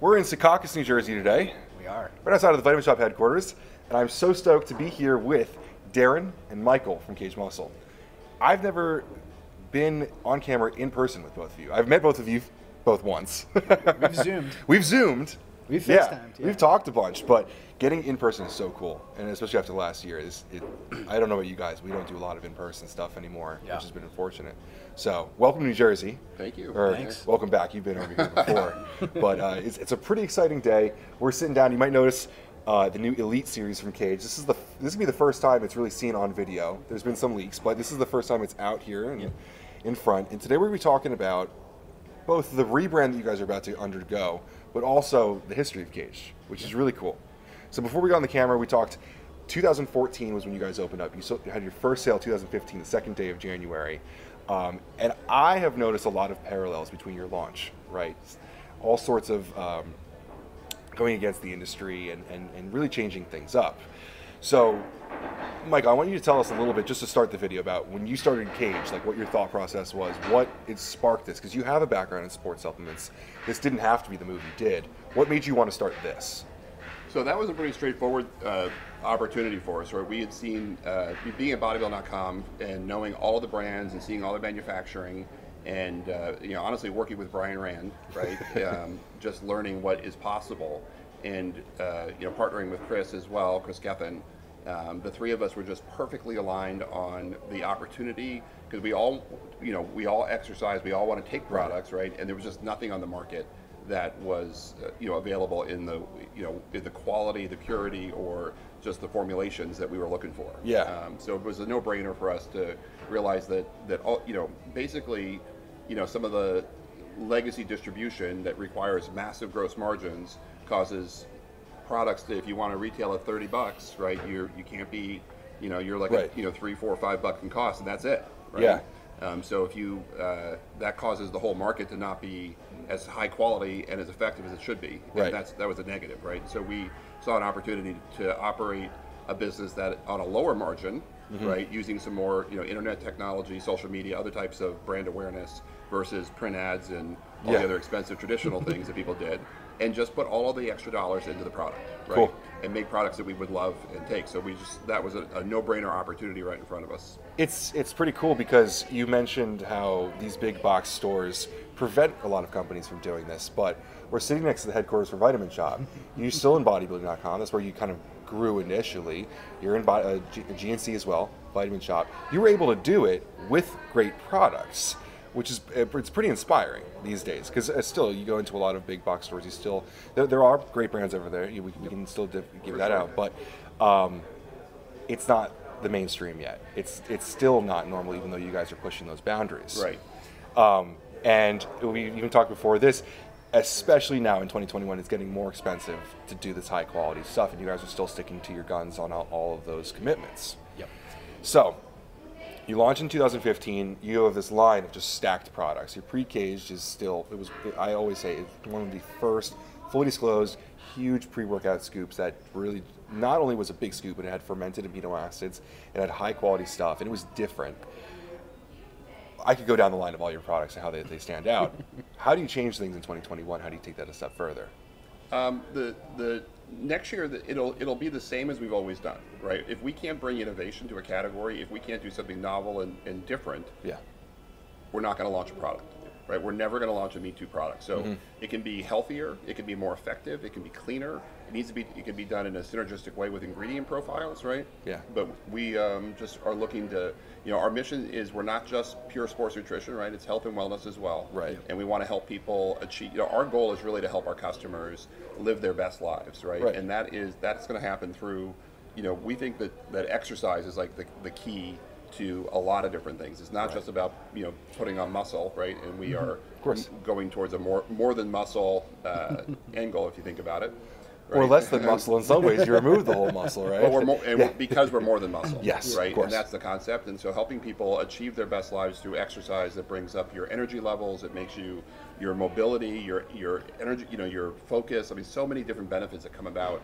We're in Secaucus, New Jersey today, We are. right outside of the Vitamin Shoppe headquarters, and I'm so stoked to be here with Darin and Michael from Kaged Muscle. I've never been on camera in person with both of you. I've met both of you both once. We've zoomed. We've zoomed. We've yeah, yeah. We've talked a bunch, but getting in person is so cool, and especially after last year, is it? I don't know about you guys. We don't do a lot of in person stuff anymore, Yeah. which has been unfortunate. So, welcome to New Jersey. Thank you. Or Thanks. welcome back. You've been over here before, but uh, it's, it's a pretty exciting day. We're sitting down. You might notice uh, the new Elite series from Cage. This is the this is gonna be the first time it's really seen on video. There's been some leaks, but this is the first time it's out here and in front. And today we're gonna be talking about both the rebrand that you guys are about to undergo, but also the history of Cage, which is really cool. So before we got on the camera, we talked. 2014 was when you guys opened up. You had your first sale 2015, the second day of January, um, and I have noticed a lot of parallels between your launch, right? All sorts of um, going against the industry and, and, and really changing things up. So, Mike, I want you to tell us a little bit, just to start the video, about when you started Cage, like what your thought process was, what it sparked this, because you have a background in sports supplements. This didn't have to be the move you did. What made you want to start this? So that was a pretty straightforward uh, opportunity for us, right? We had seen, uh, being at bodybuilding.com and knowing all the brands and seeing all the manufacturing and, uh, you know, honestly working with Brian Rand, right? um, just learning what is possible and, uh, you know, partnering with Kris as well, Kris Gethin. Um, the three of us were just perfectly aligned on the opportunity because we all, you know, we all exercise, we all want to take products, right? And there was just nothing on the market that was uh, you know available in the you know in the quality, the purity, or just the formulations that we were looking for. Yeah. Um, so it was a no-brainer for us to realize that that all you know basically you know some of the legacy distribution that requires massive gross margins causes products that if you want to retail at 30 bucks right you're you can't be you know you're like Right. a, you know three four five bucks in cost and that's it right Yeah. um, so if you uh, that causes the whole market to not be as high quality and as effective as it should be, and Right. that's that was a negative, right? So we saw an opportunity to operate a business that on a lower margin, Mm-hmm. right, using some more you know internet technology, social media, other types of brand awareness versus print ads and all Yeah. the other expensive traditional things that people did, and just put all of the extra dollars into the product, right? Cool. And make products that we would love and take. So we just that was a, a no-brainer opportunity right in front of us. It's it's pretty cool because you mentioned how these big box stores prevent a lot of companies from doing this, but we're sitting next to the headquarters for Vitamin Shoppe. You're still in bodybuilding.com. That's where you kind of grew initially. You're in uh, G- GNC as well, Vitamin Shoppe. You were able to do it with great products, which is it's pretty inspiring these days. Because uh, still, you go into a lot of big box stores. You still there, there are great brands over there. We, we can still give that out, but. Um, it's not the mainstream yet. It's it's still not normal, even though you guys are pushing those boundaries. Right. Um, and we even talked before this, especially now in 2021, it's getting more expensive to do this high quality stuff, and you guys are still sticking to your guns on all, all of those commitments. Yep. So, you launch in 2015. You have this line of just stacked products. Your Pre-Kaged is still. It was. I always say it's one of the first fully disclosed huge pre-workout scoops that really not only was a big scoop, but it had fermented amino acids. It had high quality stuff, and it was different. I could go down the line of all your products and how they, they stand out. how do you change things in 2021? How do you take that a step further? Um, the the next year it'll it'll be the same as we've always done, right? If we can't bring innovation to a category, if we can't do something novel and, and different, Yeah. we're not going to launch a product, right? We're never going to launch a Me Too product. So Mm-hmm. it can be healthier, it can be more effective, it can be cleaner. It needs to be it can be done in a synergistic way with ingredient profiles, right? Yeah. But we um, just are looking to, you know, our mission is we're not just pure sports nutrition, right? It's health and wellness as well. Right. And we want to help people achieve. You know, our goal is really to help our customers live their best lives, right? Right. And that is that's going to happen through, you know, we think that that exercise is like the, the key to a lot of different things. It's not just about you know putting on muscle, right? And we are Mm-hmm. course. going towards a more more than muscle uh, angle if you think about it. Or less than muscle in some ways. You remove the whole muscle, right? But we're more, and Yeah. we're- because we're more than muscle. Yes, right. And that's the concept. And so helping people achieve their best lives through exercise that brings up your energy levels. It makes you your mobility, your your energy, you know, your focus. I mean, so many different benefits that come about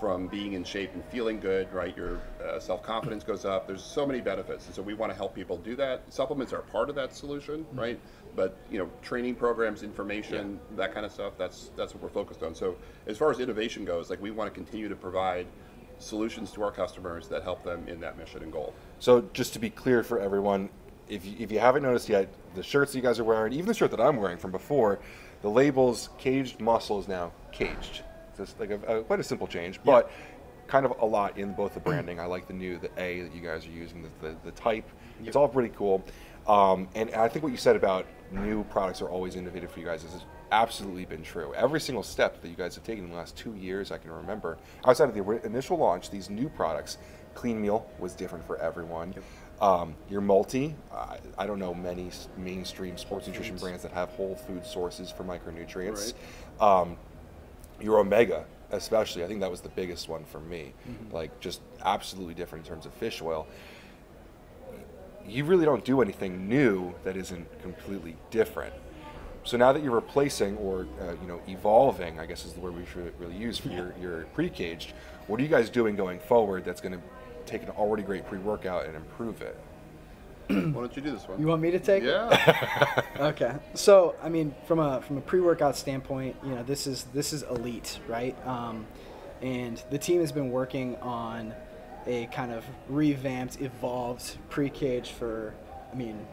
from being in shape and feeling good, right? Your uh, self confidence goes up. There's so many benefits, and so we want to help people do that. Supplements are part of that solution, Mm-hmm. right? But you know, training programs, information, that kind of stuff. That's that's what we're focused on. So as far as innovation goes, like we want to continue to provide solutions to our customers that help them in that mission and goal. So just to be clear for everyone, if you, if you haven't noticed yet, the shirts that you guys are wearing, even the shirt that I'm wearing from before, the labels "Kaged muscle" is now "Kaged." Just like a, a, quite a simple change, but kind of a lot in both the branding. I like the new the A that you guys are using, the the, the type. It's all pretty cool. Um, and I think what you said about new products are always innovative for you guys has absolutely been true. Every single step that you guys have taken in the last two years, I can remember, outside of the initial launch, these new products, Clean Meal was different for everyone. Um, your multi, I I don't know many mainstream sports nutrition brands that have whole food sources for micronutrients. Um, your omega especially i think that was the biggest one for me. Like just absolutely different in terms of fish oil. You really don't do anything new that isn't completely different. So now that you're replacing or uh, you know evolving i guess is the word we should really use for your, your Pre-Kaged what are you guys doing going forward that's going to take an already great pre-workout and improve it Why don't you do this one? You want me to take? it? yeah. Okay. So, I mean, from a from a pre-workout standpoint, you know, this is this is elite, right? Um, and the team has been working on a kind of revamped, evolved pre-cage for, I mean,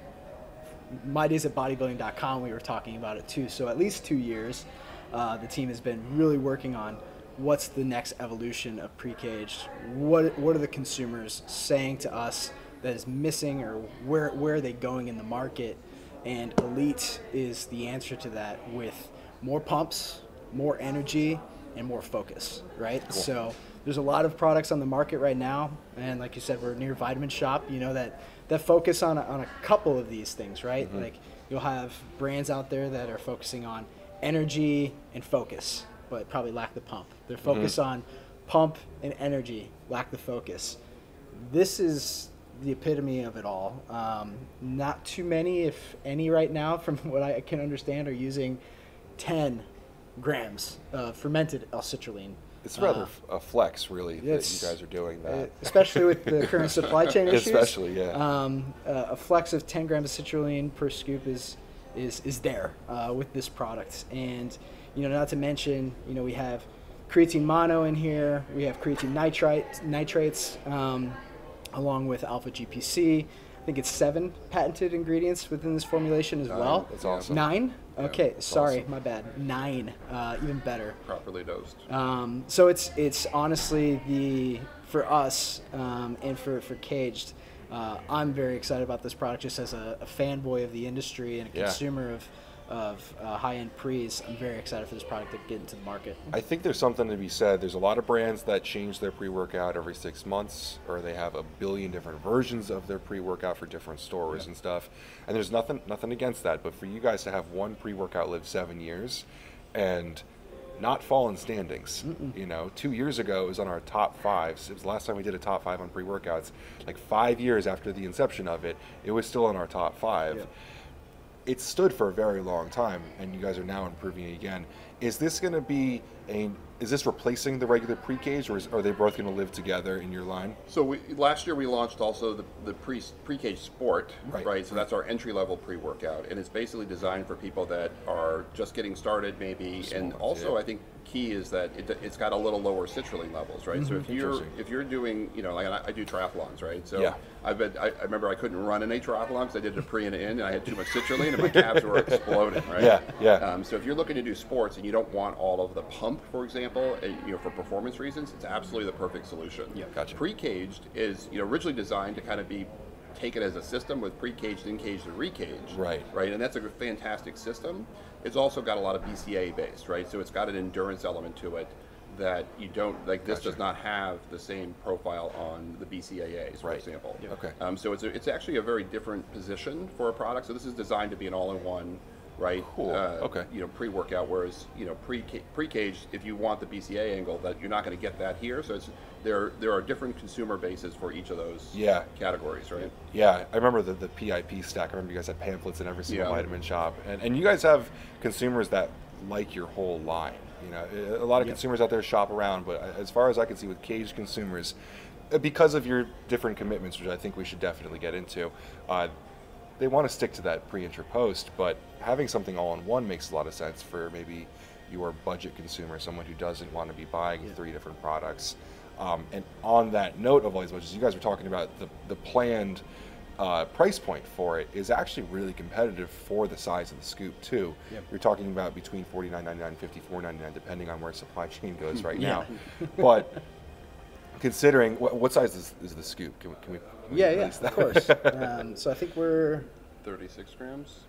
my days at bodybuilding.com, we were talking about it too. So at least two years, uh, the team has been really working on what's the next evolution of Pre-Kaged. What what are the consumers saying to us that is missing, or where where are they going in the market? And Elite is the answer to that with more pumps, more energy, and more focus. Right. So there's a lot of products on the market right now, and like you said, we're near Vitamin Shoppe. You know that that focus on a, on a couple of these things, right? Mm-hmm. Like you'll have brands out there that are focusing on energy and focus, but probably lack the pump. They're mm-hmm. focused on pump and energy, lack the focus. This is the epitome of it all. Um, not too many, if any, right now, from what I can understand, are using 10 grams of fermented L-citrulline. it's rather Uh, a flex really that you guys are doing that especially with the current supply chain issues. Especially, yeah. Um, uh, a flex of 10 grams of citrulline per scoop is is is there uh, with this product, and you know, not to mention, you know, we have creatine mono in here. We have creatine nitrite nitrates um, along with alpha GPC. I think it's seven patented ingredients within this formulation as Nine. well. That's awesome. Nine. Yeah, Okay, sorry, awesome. my bad. Nine, uh, even better. Properly dosed. Um, so it's it's honestly the for us um, and for for Kaged, uh, I'm very excited about this product just as a, a fanboy of the industry and a Yeah. consumer of of uh, high end pre's. I'm very excited for this product to get into the market. I think there's something to be said. There's a lot of brands that change their pre-workout every six months, or they have a billion different versions of their pre-workout for different stores and stuff. And there's nothing nothing against that. But for you guys to have one pre-workout live seven years, and not fall in standings, you know, two years ago it was on our top fives. It was the last time we did a top five on pre-workouts. Like five years after the inception of it, it was still on our top five Yeah. It stood for a very long time, and you guys are now improving it again. Is this going to be a? Is this replacing the regular pre-cage, or is, are they both going to live together in your line? So we, last year we launched also the, the pre pre-cage sport, Right. right. So that's our entry level pre-workout, and it's basically designed for people that are just getting started, maybe. And Small, also, yeah. I think key is that it, it's got a little lower citrulline levels, right? So if you're if you're doing, you know, like I, I do triathlons, right? So Yeah. I've been, I, I remember I couldn't run in a triathlon because I did a pre and an in, and I had too much citrulline, and my calves were exploding, right? Yeah, yeah. Um, so if you're looking to do sports and you don't want all of the pump, for example, uh, you know, for performance reasons, it's absolutely the perfect solution. Yeah. Gotcha. Pre-Kaged is you know originally designed to kind of be taken as a system with Pre-Kaged, In-Kaged, and Re-Kaged. Right. Right, and that's a fantastic system. It's also got a lot of BCA based, right? So it's got an endurance element to it that you don't like. This Gotcha. does not have the same profile on the BCAAs, for Right. example. Okay. Um, so it's a, it's actually a very different position for a product. So this is designed to be an all-in-one, right? Cool. Uh, Okay. You know, pre-workout. Whereas you know, pre pre-cage, if you want the BCA angle, that you're not going to get that here. So it's there. There are different consumer bases for each of those Yeah. categories, right? Yeah, I remember the, the PIP stack. I remember you guys had pamphlets in every single Yeah. Vitamin Shoppe, and and you guys have consumers that like your whole line. You know, a lot of Yep. consumers out there shop around, but as far as I can see, with Kaged consumers, uh, because of your different commitments, which I think we should definitely get into, uh, they want to stick to that pre inter post. But having something all in one makes a lot of sense for maybe your budget consumer, someone who doesn't want to be buying Yeah. three different products. Um, and on that note of all these budgets, you guys were talking about the the planned uh, price point for it is actually really competitive for the size of the scoop too. Yep. You're talking about between forty nine ninety nine and fifty four ninety nine, depending on where supply chain goes right Yeah. now. But considering what, what size is, is the scoop? Can we, can we, can we Yeah, yeah, of course. um, so I think we're 36 grams.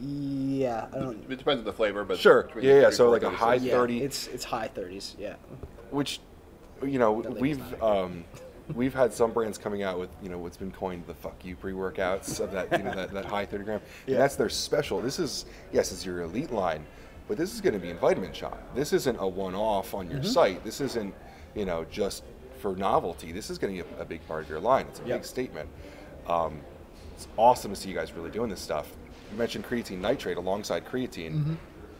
yeah. I don't. It depends on the flavor, but Sure. Yeah, yeah, so like a high 36. Yeah, 30. It's it's high 30s. Yeah. which you know That we've um, we've had some brands coming out with you know what's been coined the fuck you pre-workouts of that you know that, that high 30 gram Yeah. and that's their special this is yes it's your elite line but this is going to be in Vitamin Shoppe this isn't a one-off on Mm-hmm. your site this isn't you know just for novelty this is going to be a, a big part of your line it's a Yep. big statement um, it's awesome to see you guys really doing this stuff you mentioned creatine nitrate alongside creatine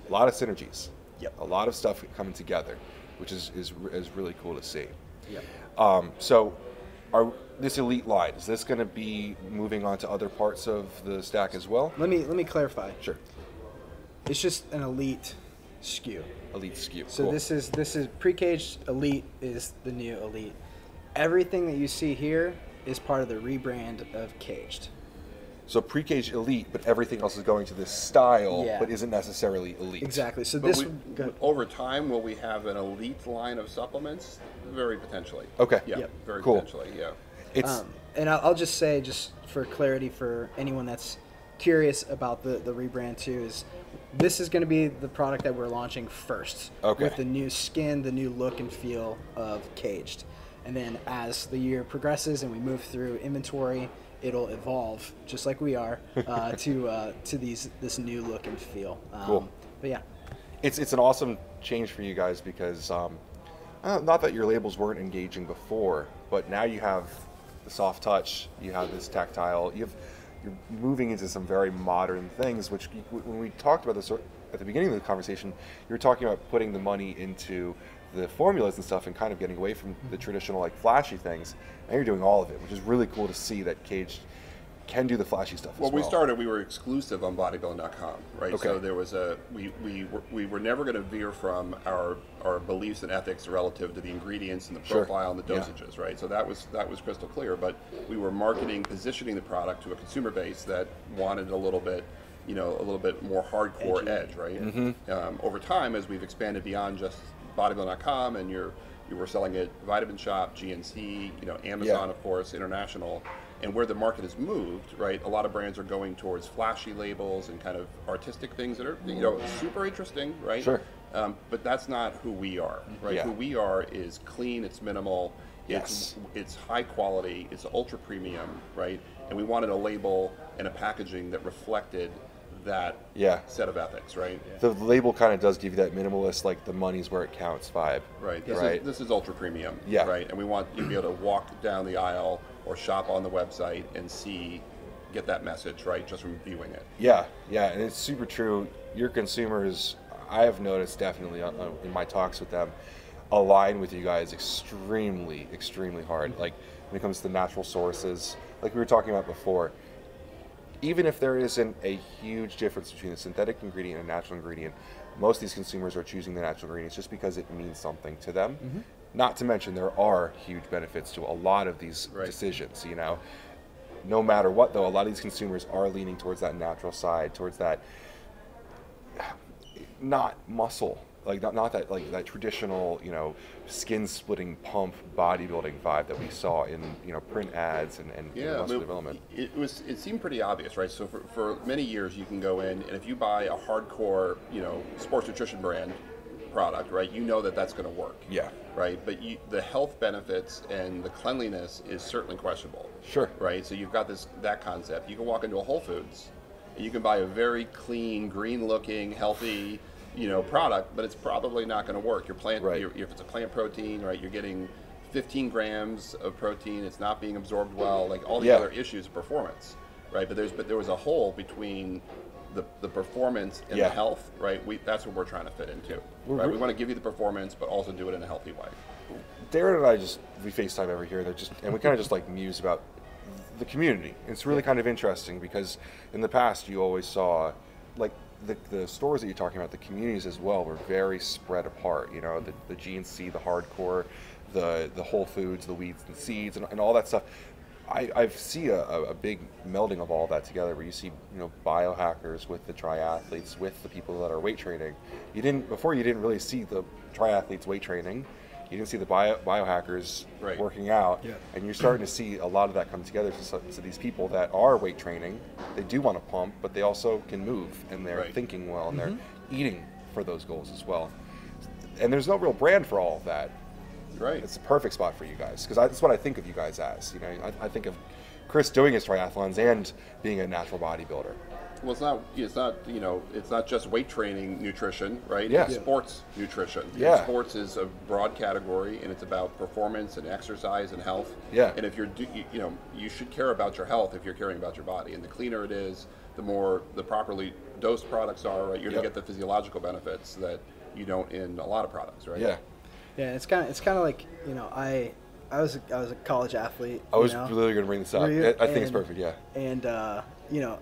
a lot of synergies Yep. a lot of stuff coming together which is, is, is really cool to see Yep. um, so, are this elite line is this going to be moving on to other parts of the stack as well? Let me let me clarify. Sure. It's just an elite SKU. Elite SKU. So cool. this is this is Pre-Kaged elite is the new elite. Everything that you see here is part of the rebrand of Kaged. so Pre-Kaged elite, but everything else is going to this style, Yeah. but isn't necessarily elite. Exactly. So But this we, go over time, will we have an elite line of supplements? Very potentially. Okay. Yeah, Yep. very Cool. potentially. Yeah. It's Um, and I'll, I'll just say, just for clarity, for anyone that's curious about the, the rebrand too, is this is going to be the product that we're launching first Okay. with the new skin, the new look and feel of Kaged. And then as the year progresses and we move through inventory, it'll evolve just like we are uh, to uh, to these this new look and feel. Um, Cool. But yeah, it's it's an awesome change for you guys because um, uh, not that your labels weren't engaging before, but now you have the soft touch, you have this tactile, you have you're moving into some very modern things. Which when we talked about this at the beginning of the conversation, you were talking about putting the money into the formulas and stuff and kind of getting away from the traditional like flashy things. Now you're doing all of it, which is really cool to see that Cage can do the flashy stuff. Well, as we started. We were exclusive on bodybuilding.com, right? Okay. So there was a we we were, we were never going to veer from our our beliefs and ethics relative to the ingredients and the Sure. profile and the Yeah. dosages, right? So that was that was crystal clear. But we were marketing, positioning the product to a consumer base that wanted a little bit, you know, a little bit more hardcore Edgy. edge, right? Mm-hmm. Um, over time, as we've expanded beyond just bodybuilding.com, and you're you were selling at Vitamin Shoppe, GNC, you know, Amazon, Yeah. of course, international, and where the market has moved, right? A lot of brands are going towards flashy labels and kind of artistic things that are, you know, super interesting, right? Sure. Um, but that's not who we are, right? Yeah. Who we are is clean, it's minimal, Yes. it's it's high quality, it's ultra premium, right? And we wanted a label and a packaging that reflected that Yeah. set of ethics, right? Yeah. The label kind of does give you that minimalist, like the money's where it counts vibe. Right. This, Right. Is, this is ultra premium. Yeah. Right. And we want you to be able to walk down the aisle or shop on the website and see, get that message, right, just from viewing it. Yeah, yeah, and it's super true. Your consumers, I have noticed definitely uh, uh, in my talks with them, align with you guys extremely, extremely hard. Like when it comes to natural sources, like we were talking about before. Even if there isn't a huge difference between a synthetic ingredient and a natural ingredient, most of these consumers are choosing the natural ingredients just because it means something to them. Not to mention there are huge benefits to a lot of these Right. decisions. You know, no matter what though a lot of these consumers are leaning towards that natural side towards that not muscle like not, not that like that traditional you know skin splitting pump bodybuilding vibe that we saw in you know print ads and, and Yeah, I muscle mean, development It was. It seemed pretty obvious, right? So for, for many years, you can go in, and if you buy a hardcore, you know, sports nutrition brand product, right, you know that that's going to work. yeah Right, but you, the health benefits and the cleanliness is certainly questionable. Sure. Right, so you've got this that concept. You can walk into a Whole Foods, and you can buy a very clean, green-looking, healthy, you know, product, but it's probably not going to work. Your plant, Right. your, if it's a plant protein, right, you're getting 15 grams of protein. It's not being absorbed well. Like all the Yeah. other issues of performance, right? But there's but there was a hole between the, the performance and Yeah. the health, right? We that's what we're trying to fit into, right? re- We want to give you the performance, but also do it in a healthy way. Darin and I just we FaceTime every here. They're just and we kind of just like muse about the community. It's really kind of interesting because in the past you always saw like the, the stores that you're talking about, the communities as well were very spread apart. You know, the, the GNC, the hardcore, the the Whole Foods, the weeds and seeds, and, and all that stuff. I, I see a, a big melding of all that together where you see you know biohackers with the triathletes with the people that are weight training. You didn't before you didn't really see the triathletes weight training. You didn't see the bio, biohackers Right. working out. Yeah. and you're starting to see a lot of that come together to, so- to these people that are weight training. They do want to pump but they also can move and they're Right. thinking well and they're mm-hmm. eating for those goals as well. And there's no real brand for all of that Right. it's a perfect spot for you guys because that's what I think of you guys as. You know, I, I think of Kris doing his triathlons and being a natural bodybuilder. Well, it's not. It's not. You know, it's not just weight training nutrition, right? Yeah. It's sports nutrition. Yeah. Sports is a broad category, and it's about performance and exercise and health. Yeah. And if you're, do, you, you know, you should care about your health if you're caring about your body. And the cleaner it is, the more the properly dosed products are. Right. You're Yep. gonna get the physiological benefits that you don't in a lot of products. Right. Yeah, Yeah, it's kind of it's kind of like you know I I was a, I was a college athlete. I was know? literally going to bring this up. You? I, think it's perfect. Yeah, and uh, you know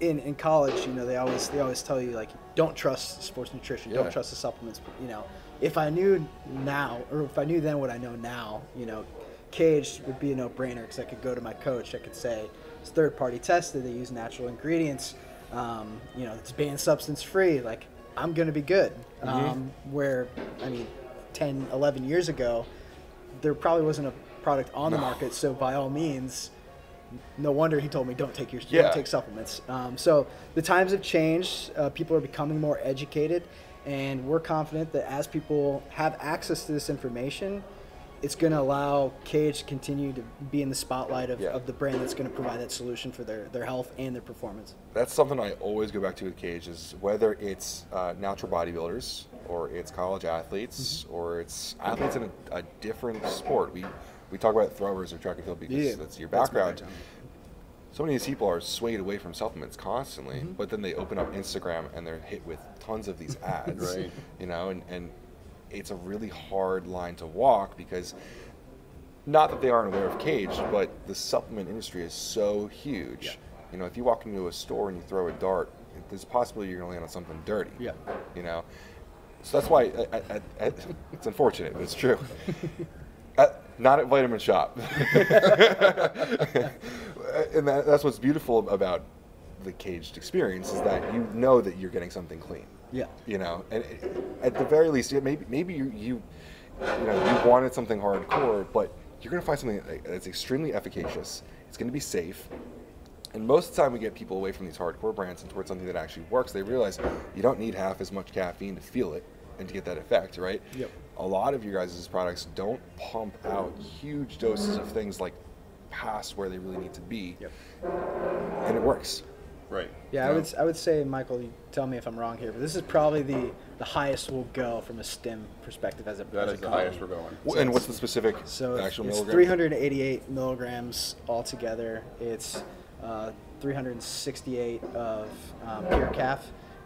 in, in college you know they always they always tell you like don't trust sports nutrition Yeah. don't trust the supplements you know if i knew now or if i knew then what i know now you know cage would be a no-brainer because i could go to my coach i could say it's third party tested they use natural ingredients um, you know it's banned substance free like i'm gonna be good um, where i mean 10 11 years ago there probably wasn't a product on the No. market so by all means no wonder he told me don't take your Yeah. don't take supplements. Um, so the times have changed. Uh, people are becoming more educated, and we're confident that as people have access to this information, it's going to allow Cage to continue to be in the spotlight of, Yeah. of the brand that's going to provide that solution for their, their health and their performance. that's something I always go back to with Cage is whether it's uh, natural bodybuilders or it's college athletes Mm-hmm. or it's athletes in a, a different sport. We we talk about throwers or track and field because Yeah, that's your background. background. so many of these people are swayed away from supplements constantly, Mm-hmm. but then they open up Instagram and they're hit with tons of these ads, Right. you know, and, and it's a really hard line to walk because not that they aren't aware of cage, but the supplement industry is so huge. Yeah. You know, if you walk into a store and you throw a dart, there's a possibility you're going to land on something dirty. Yeah. You know, so that's why I, I, I, it's unfortunate, but it's true. Uh, not at Vitamin Shoppe. and that, that's what's beautiful about the Kaged experience is that you know that you're getting something clean. Yeah. You know, and eh, at the very least, yeah, maybe maybe you you you know you wanted something hardcore, but you're gonna find something eh, that's extremely efficacious. It's gonna be safe. And most of the time, we get people away from these hardcore brands and towards something that actually works. They realize you don't need half as much caffeine to feel it and to get that effect, right? Yep. A lot of your guys' products don't pump out huge doses of things like past where they really need to be, Yep. and it works. Right. Yeah, I would I would say, Michael, you tell me if I'm wrong here, but this is probably the, the highest we'll go from a stem perspective as a That as is a the company. highest we're going. W- and what's the specific So it's- actual it's milligram? 388 milligrams altogether. It's uh, 368 of um, PurCaf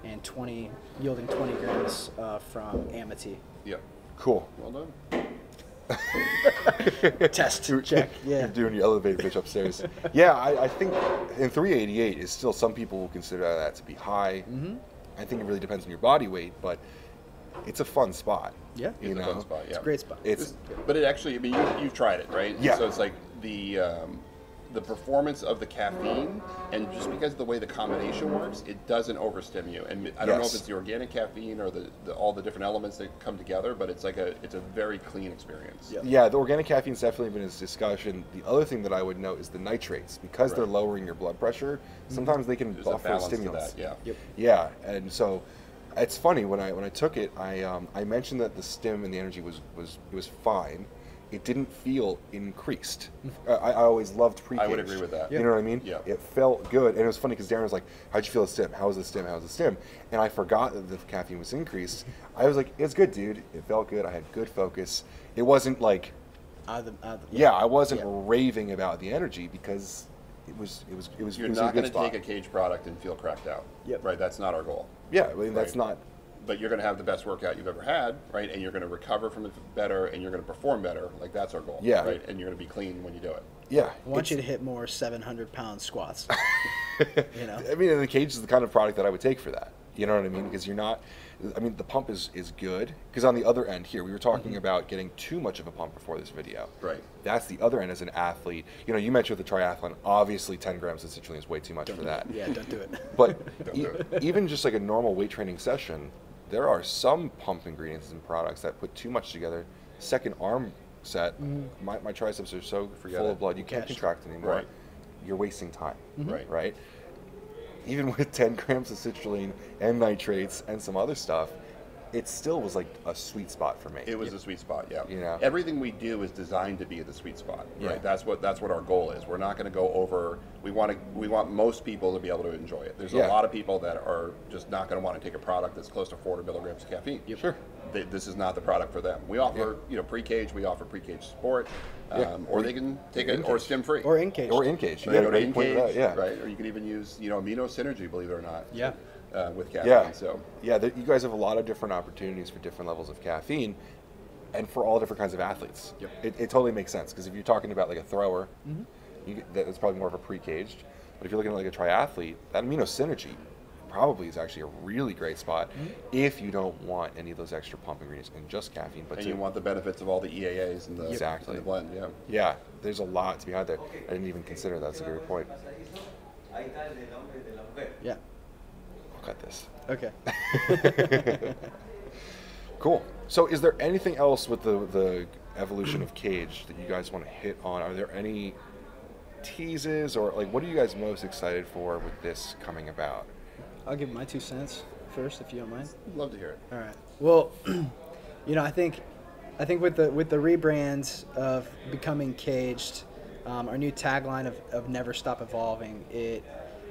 and 20 yielding 20 grams uh, from Amity. Yep. Cool. Well done. Test You're- check. You're Yeah. doing your elevator pitch upstairs. yeah, I, I think in 388 is still some people will consider that to be high. Mm-hmm. I think it really depends on your body weight, but it's a fun spot. Yeah. you It's a fun spot, Yeah, It's a great spot. it's But it actually, I mean, you, you've tried it, right? Yeah. So it's like the um, the performance of the caffeine, and just because of the way the combination works, it doesn't overstim you. And I don't know if Yes. it's the organic caffeine or the, the all the different elements that come together, but it's like a it's a very clean experience. Yeah. yeah, the organic caffeine's definitely been in this discussion. The other thing that I would note is the nitrates because they're Right. lowering your blood pressure. Sometimes they can There's a buffer balance to stimulants. that. Yeah. Yep. Yeah, and so it's funny when I when I took it, I um, I mentioned that the stim and the energy was was it was fine. It didn't feel increased. I, I always loved pre. I would agree with that. You know what I mean? Yeah. It felt good, and it was funny because Darin was like, "How'd you feel the stim? How was the stim? How was the stim?" And I forgot that the caffeine was increased. I was like, "It's good, dude. It felt good. I had good focus. It wasn't like, Out of the, out of the, yeah, I wasn't Yeah. raving about the energy because it was it was it was You're it was not going to take a cage product and feel cracked out. Yep. Right. That's not our goal. yeah, I mean that's not But you're going to have the best workout you've ever had, right? And you're going to recover from it better, and you're going to perform better. Like that's our goal. Yeah. Right. And you're going to be clean when you do it. yeah. I want you to hit more 700 pound squats. you know, I mean, and the cage is the kind of product that I would take for that. You know what I mean? Because you're not. I mean, the pump is is good. Because on the other end here, we were talking mm-hmm. about getting too much of a pump before this video. Right. That's the other end as an athlete. You know, you mentioned with the triathlon. Obviously, 10 grams of citrulline is way too much for that. yeah, don't do it. But Don't e- do even just like a normal weight training session, there are some pump ingredients and products that put too much together. Second arm set, mm-hmm. my, my triceps are so Forget full it. of blood, you can't Catch. contract anymore. Right. You're wasting time. Right. Right. Even with 10 grams of citrulline and nitrates and some other stuff, it still was like a sweet spot for me. It was a sweet spot, yeah. You know? Everything we do is designed to be at the sweet spot, Yeah. right? That's what that's what our goal is. We're not going to go over. We want to we want most people to be able to enjoy it. There's Yeah. a lot of people that are just not going to want to take a product that's close to 400 milligrams of caffeine. Sure. They, this is not the product for them. We offer you know pre-cage. We offer pre-cage support, um, Yeah. or Or they can take in it or cage. stem free. or in cage. or in cage. You Right, got a or in cage, yeah. right? Or you can even use you know amino synergy, believe it or not. Yeah. Uh, with caffeine. Yeah. So yeah, there, you guys have a lot of different opportunities for different levels of caffeine, and for all different kinds of athletes. Yep. It, it totally makes sense because if you're talking about like a thrower, Mm-hmm. you, that's probably more of a Pre-Kaged. But if you're looking at like a triathlete, that amino synergy probably is actually a really great spot Mm-hmm. if you don't want any of those extra pump ingredients and just caffeine. But and to- you want the benefits of all the EAAs and the, Exactly. and the blend. Yeah. yeah, there's a lot to be had there. I didn't even consider that. That's a great point. Ahí está el nombre de la mujer. Yeah. Cut this. Okay. Cool. So, is there anything else with the the evolution of Cage that you guys want to hit on? Are there any teases or like what are you guys most excited for with this coming about? I'll give my two cents first, if you don't mind. Love to hear it. All right. Well, you know, I think, I think with the with the rebrand of becoming Kaged, um, our new tagline of, of never stop evolving, it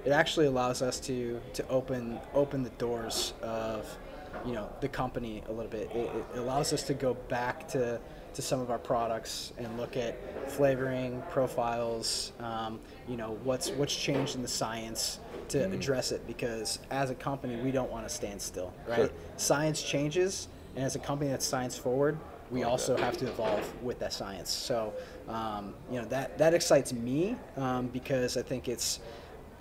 it actually allows us to to open open the doors of you know the company a little bit. It, it allows us to go back to to some of our products and look at flavoring profiles. Um, you know what's what's changed in the science to address it because as a company we don't want to stand still, right? Sure. Science changes, and as a company that's science forward, we also have to evolve with that science. So um, you know that that excites me um, because I think it's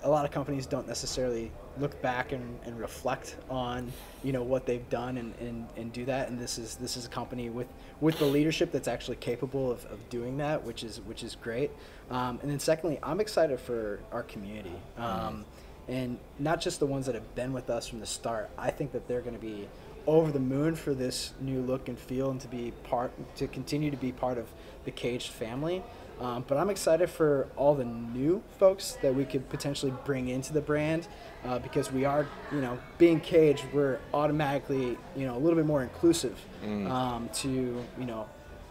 a lot of companies don't necessarily look back and, and reflect on you know what they've done and, and, and do that. And this is this is a company with with the leadership that's actually capable of, of doing that which is which is great. Um, and then secondly I'm excited for our community. Um, and not just the ones that have been with us from the start. I think that they're going to be over the moon for this new look and feel and to be part to continue to be part of the Kaged family um, but I'm excited for all the new folks that we could potentially bring into the brand uh, because we are, you know, being Kaged, we're automatically, you know, a little bit more inclusive um, to, you know,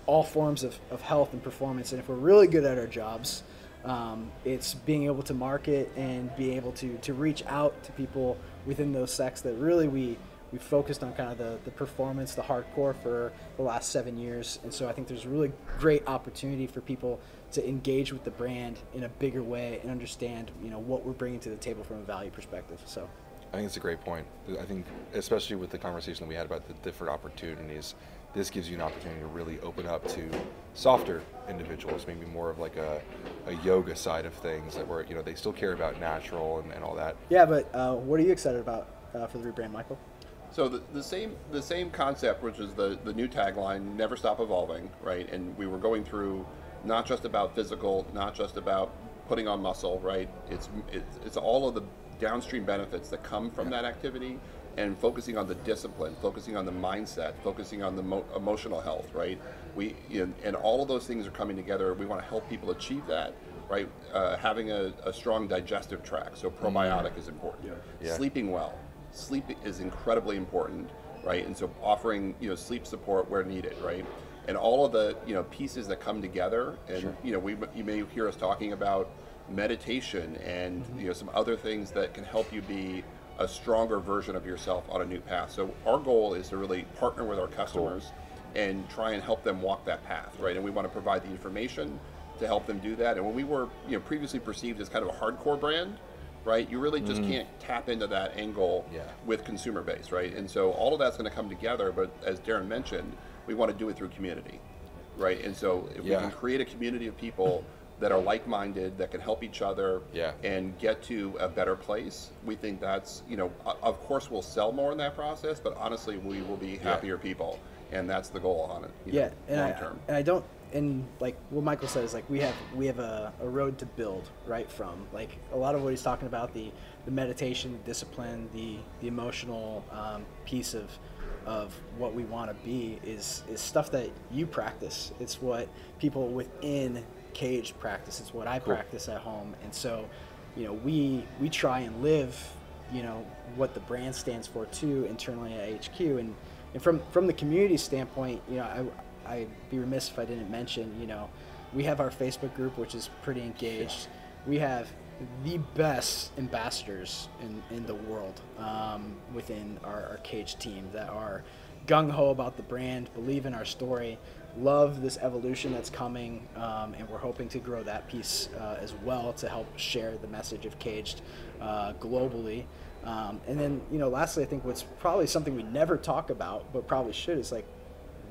all forms of, of health and performance. And if we're really good at our jobs, um, it's being able to market and be able to, to reach out to people within those sects that really we, we focused on kind of the, the performance, the hardcore for the last seven years. And so I think there's a really great opportunity for people to engage with the brand in a bigger way and understand, you know, what we're bringing to the table from a value perspective. So I think it's a great point. I think, especially with the conversation that we had about the different opportunities, this gives you an opportunity to really open up to softer individuals, maybe more of like a, a yoga side of things that were, you know they still care about natural and, and all that. yeah, but uh, what are you excited about uh, for the rebrand, Michael? So the, the same the same concept, which is the the new tagline, "Never stop evolving," right? And we were going through not just about physical, not just about putting on muscle, right? It's it's, it's all of the downstream benefits that come from that activity, and focusing on the discipline, focusing on the mindset, focusing on the mo- emotional health, right? We and, and all of those things are coming together. We want to help people achieve that, right? Uh, having a, a strong digestive tract, so probiotic is important. Yeah. Sleeping well, sleep is incredibly important, right? And so offering you know sleep support where needed, right? And all of the you know pieces that come together, and you know we you may hear us talking about meditation and mm-hmm. you know some other things that can help you be a stronger version of yourself on a new path. So our goal is to really partner with our customers and try and help them walk that path, right? And we want to provide the information to help them do that. And when we were, you know, previously perceived as kind of a hardcore brand, right? You really just mm. can't tap into that angle Yeah. with consumer base, right? And so all of that's going to come together. But as Darin mentioned, we want to do it through community, right? And so if Yeah. we can create a community of people that are like-minded, that can help each other, Yeah. and get to a better place, we think that's, you know, of course we'll sell more in that process, but honestly, we will be happier people, and that's the goal on it. you yeah know, and long I, term. and I don't and like what michael says is like we have we have a, a road to build right from. Like a lot of what he's talking about the the meditation discipline the the emotional um, piece of of what we want to be is is stuff that you practice. It's what people within cage practice. It's what i Cool. practice at home. And so you know we we try and live you know what the brand stands for too internally at HQ and and from from the community standpoint you know I I'd be remiss if I didn't mention you know we have our Facebook group which is pretty engaged we have the best ambassadors in, in the world um, within our, our cage team that are gung ho about the brand, believe in our story, love this evolution that's coming, um, and we're hoping to grow that piece uh, as well to help share the message of Kaged uh, globally. Um, and then, you know, lastly, I think what's probably something we never talk about, but probably should, is like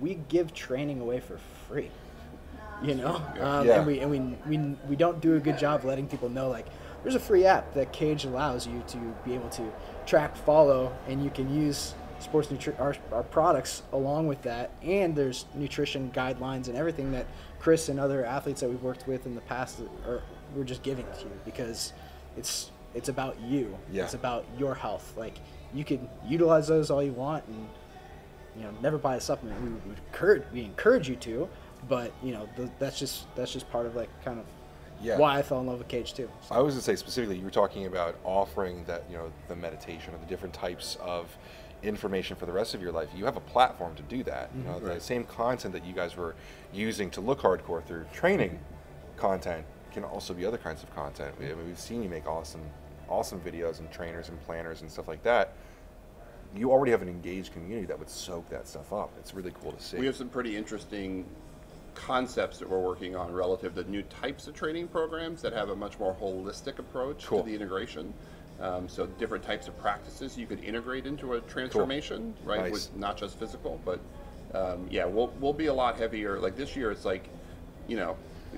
we give training away for free you know? Um, Yeah. and we and we, we we don't do a good job letting people know like there's a free app that cage allows you to be able to track follow and you can use sports nutri- our, our products along with that. And there's nutrition guidelines and everything that Kris and other athletes that we've worked with in the past are we're just giving to you because it's it's about you. Yeah. it's about your health. Like you can utilize those all you want and you know never buy a supplement we would encourage we encourage you to but you know th- that's just that's just part of like kind of Yeah. why i fell in love with cage too I was gonna say specifically, you were talking about offering that, you know, the meditation or the different types of information for the rest of your life. You have a platform to do that. You mm-hmm. know, the same content that you guys were using to look hardcore through training content can also be other kinds of content. We, I mean, we've seen you make awesome, awesome videos and trainers and planners and stuff like that. You already have an engaged community that would soak that stuff up. It's really cool to see. We have some pretty interesting concepts that we're working on relative to new types of training programs that have a much more holistic approach Cool. to the integration. Um, so different types of practices you could integrate into a transformation, right? Nice. With not just physical, but um, yeah, we'll we'll be a lot heavier. Like this year, it's like, you know,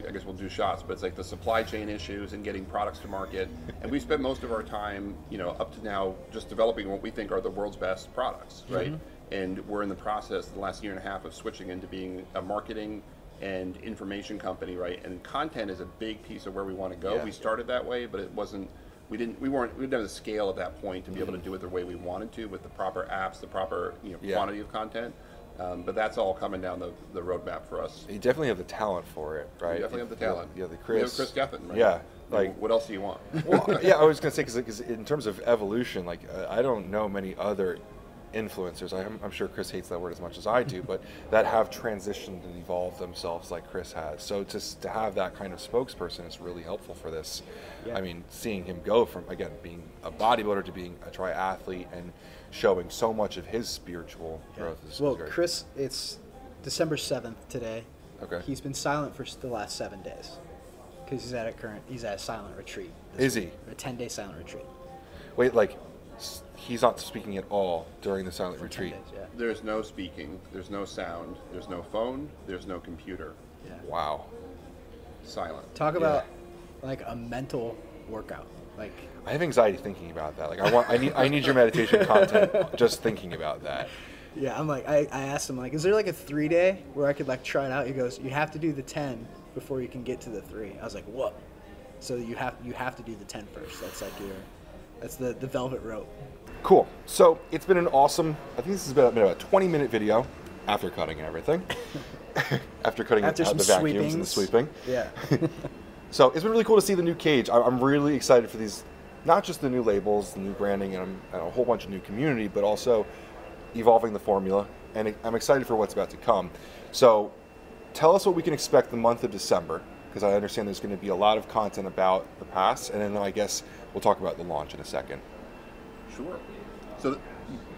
I guess we'll do shots, but it's like the supply chain issues and getting products to market. And we spent most of our time, you know, up to now just developing what we think are the world's best products, mm-hmm. right? And we're in the process the last year and a half of switching into being a marketing and information company, right? And content is a big piece of where we want to go. Yeah. We started that way, but it wasn't. We didn't. We weren't. We didn't have the scale at that point to be able to mm-hmm. do it the way we wanted to with the proper apps, the proper you know Yeah. quantity of content. Um, but that's all coming down the, the roadmap for us. you definitely have the talent for it, right? We definitely have the talent. Yeah, the We Kris. have Kris Gethin, right? Yeah, like what else do you want? well, yeah, I was gonna say because in terms of evolution, like uh, I don't know many other influencers. I'm, I'm sure Kris hates that word as much as I do, but that have transitioned and evolved themselves like Kris has. So to to have that kind of spokesperson is really helpful for this. Yeah. I mean, seeing him go from again being a bodybuilder to being a triathlete and showing so much of his spiritual growth is well great. Kris it's december 7th today Okay. he's been silent for the last seven days because he's at a current he's at a silent retreat Is week. he? a 10 day silent retreat Wait, like s- he's not speaking at all during the silent for retreat. days, yeah There's no speaking. There's no sound. There's no phone. There's no computer. yeah Wow. Silent. talk Yeah. about like a mental workout like I have anxiety thinking about that. Like I want, I need, I need your meditation content just thinking about that. Yeah, I'm like, I, I asked him, like, is there like a three day where I could like try it out? He goes, you have to do the 10 before you can get to the three. I was like, what? So you have you have to do the ten first. That's like your, that's the, the velvet rope. Cool. So it's been an awesome. I think this has been about a 20 minute video after cutting and everything. after cutting After out some the vacuums and the sweeping. Yeah. So it's been really cool to see the new cage. I- I'm really excited for these, not just the new labels, the new branding, and, and a whole bunch of new community, but also evolving the formula. And I'm excited for what's about to come. So tell us what we can expect the month of December, because I understand there's going to be a lot of content about the past, and then I guess we'll talk about the launch in a second. Sure. So,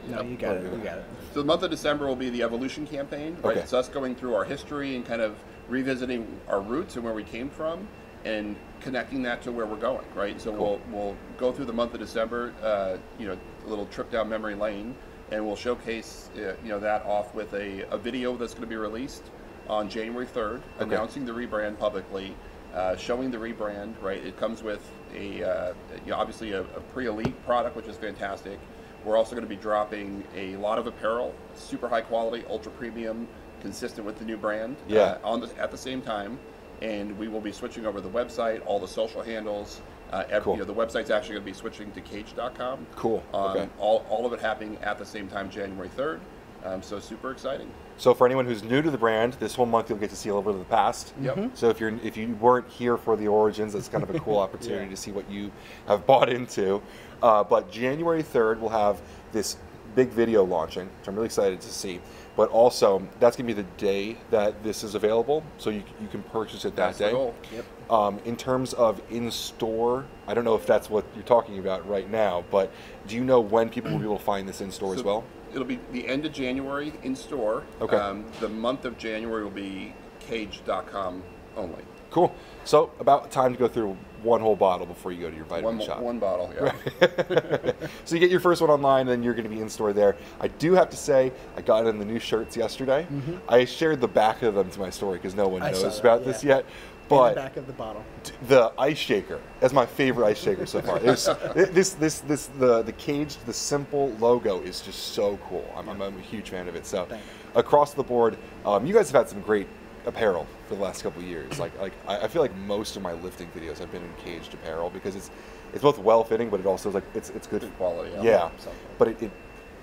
No, you got it. You got it. So the month of December will be the evolution campaign. Right? Okay. It's us going through our history and kind of revisiting our roots and where we came from, and connecting that to where we're going. Right. So we'll we'll go through the month of December. Uh, you know, a little trip down memory lane, and we'll showcase uh, you know that off with a, a video that's going to be released on January third, Okay. announcing the rebrand publicly. Uh, showing the rebrand, right? It comes with a uh, you know, obviously a, a pre-elite product, which is fantastic. We're also going to be dropping a lot of apparel, super high quality, ultra premium, consistent with the new brand. Yeah. Uh, on the, at the same time, and we will be switching over the website, all the social handles. Uh, ev- Cool. you know, the website's actually going to be switching to Kaged.com. Cool. Um, Okay. All, all of it happening at the same time, January third. Um, so super exciting. So for anyone who's new to the brand, this whole month you'll get to see a little bit of the past. Yep. So if you're if you weren't here for the origins, that's kind of a cool opportunity Yeah. to see what you have bought into. Uh, but January third, we'll have this big video launching, which I'm really excited to see. But also, that's gonna be the day that this is available, so you you can purchase it that That's the day. goal. Yep. Um, in terms of in store, I don't know if that's what you're talking about right now, but do you know when people will be able to find this in store as well? It'll be the end of January in store. Okay. Um, the month of January will be Kaged.com only. Cool. So about time to go through one whole bottle before you go to your vitamin One, shop. one bottle. Yeah. so you get your first one online, then you're going to be in store there. I do have to say, I got in the new shirts yesterday. I shared the back of them to my story because no one Mm-hmm. I knows about this yet. But the back of the bottle. the ice shaker is my favorite ice shaker so far. There's, this, this, this, the the Kaged, the simple logo is just so cool. I'm, I'm, I'm a huge fan of it. So across the board, um, you guys have had some great apparel for the last couple of years. Like, like I, I feel like most of my lifting videos have been in Kaged apparel because it's it's both well fitting, but it also is like it's it's good Good quality, yeah. Yeah, but it, it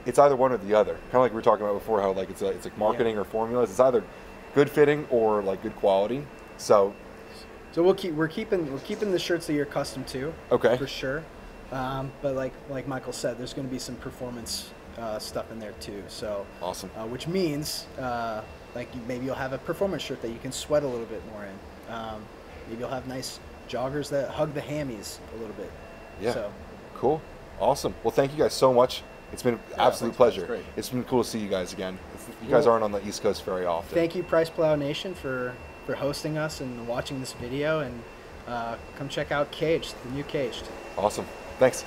it's either one or the other. Kind of like we were talking about before, how like it's a, it's like marketing or formulas. It's either good fitting or like good quality. So So we'll keep we're keeping we're keeping the shirts that you're accustomed to. Okay. For sure. Um, but like like Michael said, there's going to be some performance uh, stuff in there too. So Awesome. Uh, which means uh, like you- maybe you'll have a performance shirt that you can sweat a little bit more in. Um, maybe you'll have nice joggers that hug the hammies a little bit. Yeah. So Cool. Awesome. Well, thank you guys so much. It's been an Yeah, absolute pleasure. It's been cool to see you guys again. You guys Well, aren't on the East Coast very often. thank you, PricePlow Nation, for for hosting us and watching this video. And uh, come check out Kaged, the new Kaged. Awesome. Thanks.